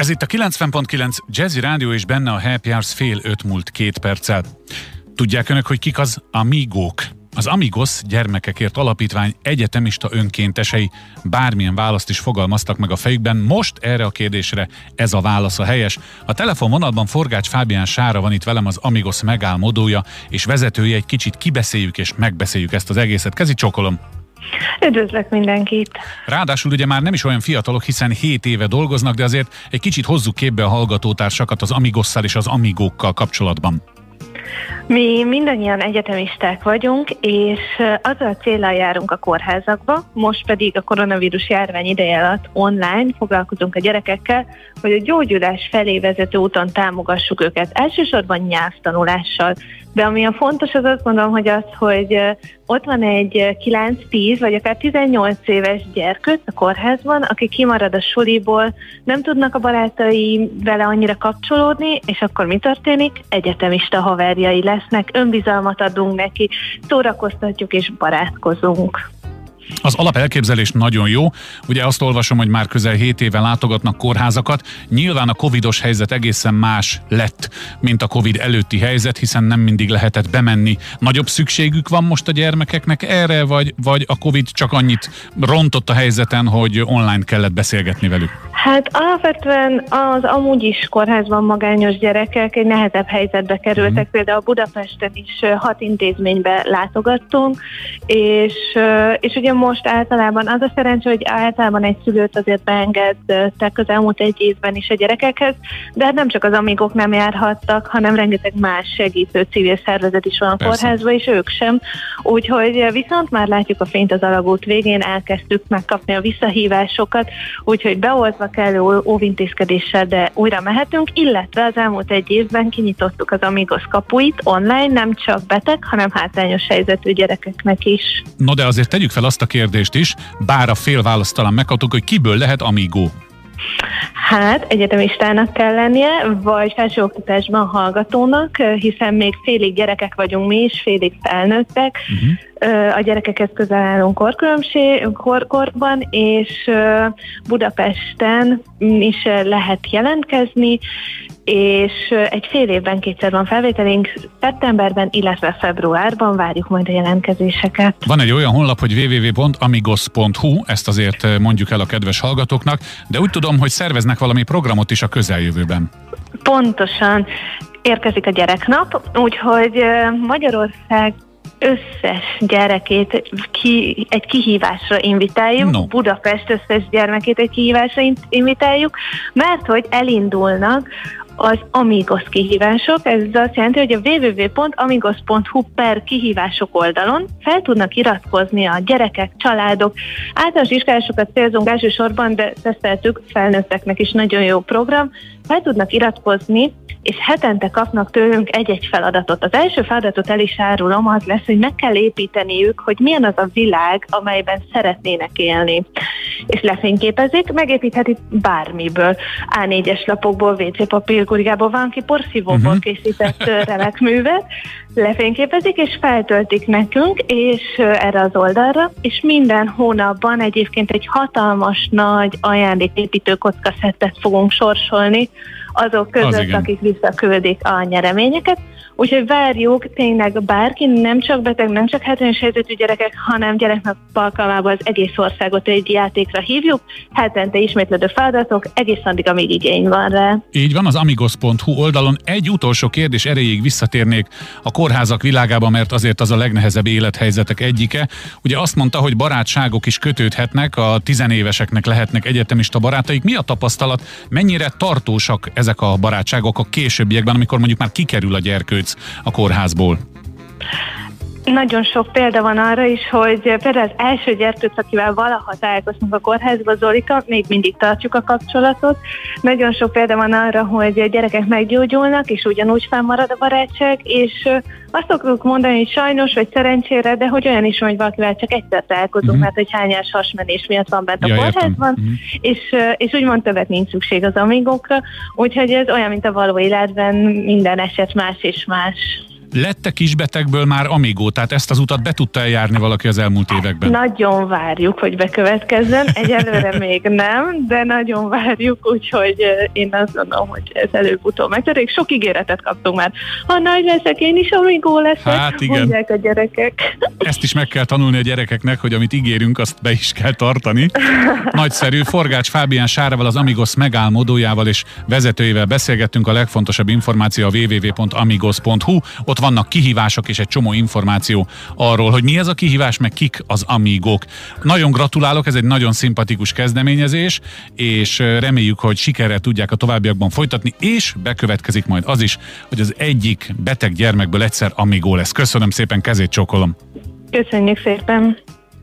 Ez itt a 90.9 Jazzy Rádió és benne a Happy Hours fél öt múlt két perccel. Tudják önök, hogy kik az Amigók? Az Amigos gyermekekért alapítvány egyetemista önkéntesei bármilyen választ is fogalmaztak meg a fejükben. Most erre a kérdésre ez a válasz a helyes. A telefonvonalban Forgács Fábián Sára van itt velem az Amigos megálmodója és vezetője. Egy kicsit kibeszéljük és megbeszéljük ezt az egészet. Kezi csokolom! Üdvözlök mindenkit! Ráadásul ugye már nem is olyan fiatalok, hiszen 7 éve dolgoznak, de azért egy kicsit hozzuk képbe a hallgatótársakat az Amigosszal és az Amigókkal kapcsolatban. Mi mindannyian egyetemisták vagyunk, és azzal a célral járunk a kórházakba, most pedig a koronavírus járvány ideje alatt online foglalkozunk a gyerekekkel, hogy a gyógyulás felé vezető úton támogassuk őket, elsősorban nyelvtanulással. De ami a fontos, az azt gondolom, hogy az, hogy ott van egy 9-10 vagy akár 18 éves gyerkőc a kórházban, aki kimarad a suliból, nem tudnak a barátai vele annyira kapcsolódni, és akkor mi történik? Egyetemista haverjai lesznek, önbizalmat adunk neki, szórakoztatjuk és barátkozunk. Az alapelképzelés nagyon jó. Ugye azt olvasom, hogy már közel 7 éve látogatnak kórházakat. Nyilván a covidos helyzet egészen más lett, mint a covid előtti helyzet, hiszen nem mindig lehetett bemenni. Nagyobb szükségük van most a gyermekeknek erre, vagy, vagy a covid csak annyit rontott a helyzeten, hogy online kellett beszélgetni velük? Hát alapvetően az amúgy is kórházban magányos gyerekek egy nehezebb helyzetbe kerültek, mm. például Budapesten is hat intézménybe látogattunk, és, és ugye most általában az a szerencsé, hogy általában egy szülőt azért beengedtek az elmúlt egy évben is a gyerekekhez, de hát nem csak az amigok nem járhattak, hanem rengeteg más segítő civil szervezet is van a kórházban, és ők sem. Úgyhogy viszont már látjuk a fényt az alagút végén, elkezdtük megkapni a visszahívásokat, úgyhogy beoltva kellő óvintézkedéssel, de újra mehetünk, illetve az elmúlt egy évben kinyitottuk az Amigos kapuit online, nem csak beteg, hanem hátrányos helyzetű gyerekeknek is. No de azért tegyük fel azt a kérdést is, bár a fél választalan megkaptuk, hogy kiből lehet Amigo? Hát egyetemistának kell lennie, vagy felsőoktatásban hallgatónak, hiszen még félig gyerekek vagyunk mi is, félig felnőttek. Uh-huh. A gyerekekhez közel állunk kor, korban, és Budapesten is lehet jelentkezni, és egy fél évben kétszer van felvételünk, szeptemberben, illetve februárban várjuk majd a jelentkezéseket. Van egy olyan honlap, hogy www.amigos.hu, ezt azért mondjuk el a kedves hallgatóknak, de úgy tudom, hogy szerveznek valami programot is a közeljövőben. Pontosan. Érkezik a gyereknap, úgyhogy Magyarország összes gyerekét ki, egy kihívásra invitáljuk, no. Budapest összes gyermekét egy kihívásra invitáljuk, mert hogy elindulnak az Amigos kihívások. Ez azt jelenti, hogy a www.amigos.hu per kihívások oldalon fel tudnak iratkozni a gyerekek, családok. Általános iskolásokat célzunk elsősorban, de teszteltük, felnőtteknek is nagyon jó program. Fel tudnak iratkozni és hetente kapnak tőlünk egy-egy feladatot. Az első feladatot el is árulom, az lesz, hogy meg kell építeniük, hogy milyen az a világ, amelyben szeretnének élni. És lefényképezik, megépíthetik bármiből. A4-es lapokból, WC papírgurigából, van ki porszívóból uh-huh. készített remek művet, lefényképezik és feltöltik nekünk, és erre az oldalra, és minden hónapban egyébként egy hatalmas nagy ajándéképítő kockaszettet fogunk sorsolni, azok között, az akik visszaküldik a nyereményeket. Úgyhogy várjuk tényleg bárki, nem csak beteg, nem csak hátrányos helyzetű gyerekek, hanem gyereknek alkalmával az egész országot egy játékra hívjuk. Hetente ismétlődő feladatok, egész addig, amíg igény van rá. Így van, az amigos.hu oldalon egy utolsó kérdés erejéig visszatérnék a kórházak világába, mert azért az a legnehezebb élethelyzetek egyike. Ugye azt mondta, hogy barátságok is kötődhetnek, a tizenéveseknek lehetnek egyetemista barátaik. Mi a tapasztalat, mennyire tartósak ezek a barátságok a későbbiekben, amikor mondjuk már kikerül a gyerkőc a kórházból? Nagyon sok példa van arra is, hogy például az első gyertőt, akivel valaha találkoztunk a kórházba, Zolika, még mindig tartjuk a kapcsolatot. Nagyon sok példa van arra, hogy gyerekek meggyógyulnak, és ugyanúgy fennmarad a barátság, és azt szoktuk mondani, hogy sajnos, vagy szerencsére, de hogy olyan is van, hogy valakivel csak egyszer találkozunk, uh-huh. mert hogy hányás hasmenés miatt van bent a ja, kórházban, uh-huh. és, és úgymond többet nincs szükség az amigókra, úgyhogy ez olyan, mint a való életben, minden eset más és más. Lette kisbetegből már Amigo, tehát ezt az utat be tudta eljárni valaki az elmúlt években? Nagyon várjuk, hogy bekövetkezzen. Egyelőre még nem, de nagyon várjuk, úgyhogy én azt gondolom, hogy ez előbb-utóbb megtörténik. Sok ígéretet kaptunk már. Ha nagy leszek, én is Amigo leszek, hát igen. mondják a gyerekek. Ezt is meg kell tanulni a gyerekeknek, hogy amit ígérünk, azt be is kell tartani. Nagyszerű. Forgács Fábián Sárával, az Amigos megálmodójával és vezetőjével beszélgettünk. A legfontosabb információ a www.amigos.hu. Ott vannak kihívások és egy csomó információ arról, hogy mi ez a kihívás, meg kik az amigok. Nagyon gratulálok, ez egy nagyon szimpatikus kezdeményezés, és reméljük, hogy sikerrel tudják a továbbiakban folytatni, és bekövetkezik majd az is, hogy az egyik beteg gyermekből egyszer amigó lesz. Köszönöm szépen, kezét csókolom! Köszönjük szépen!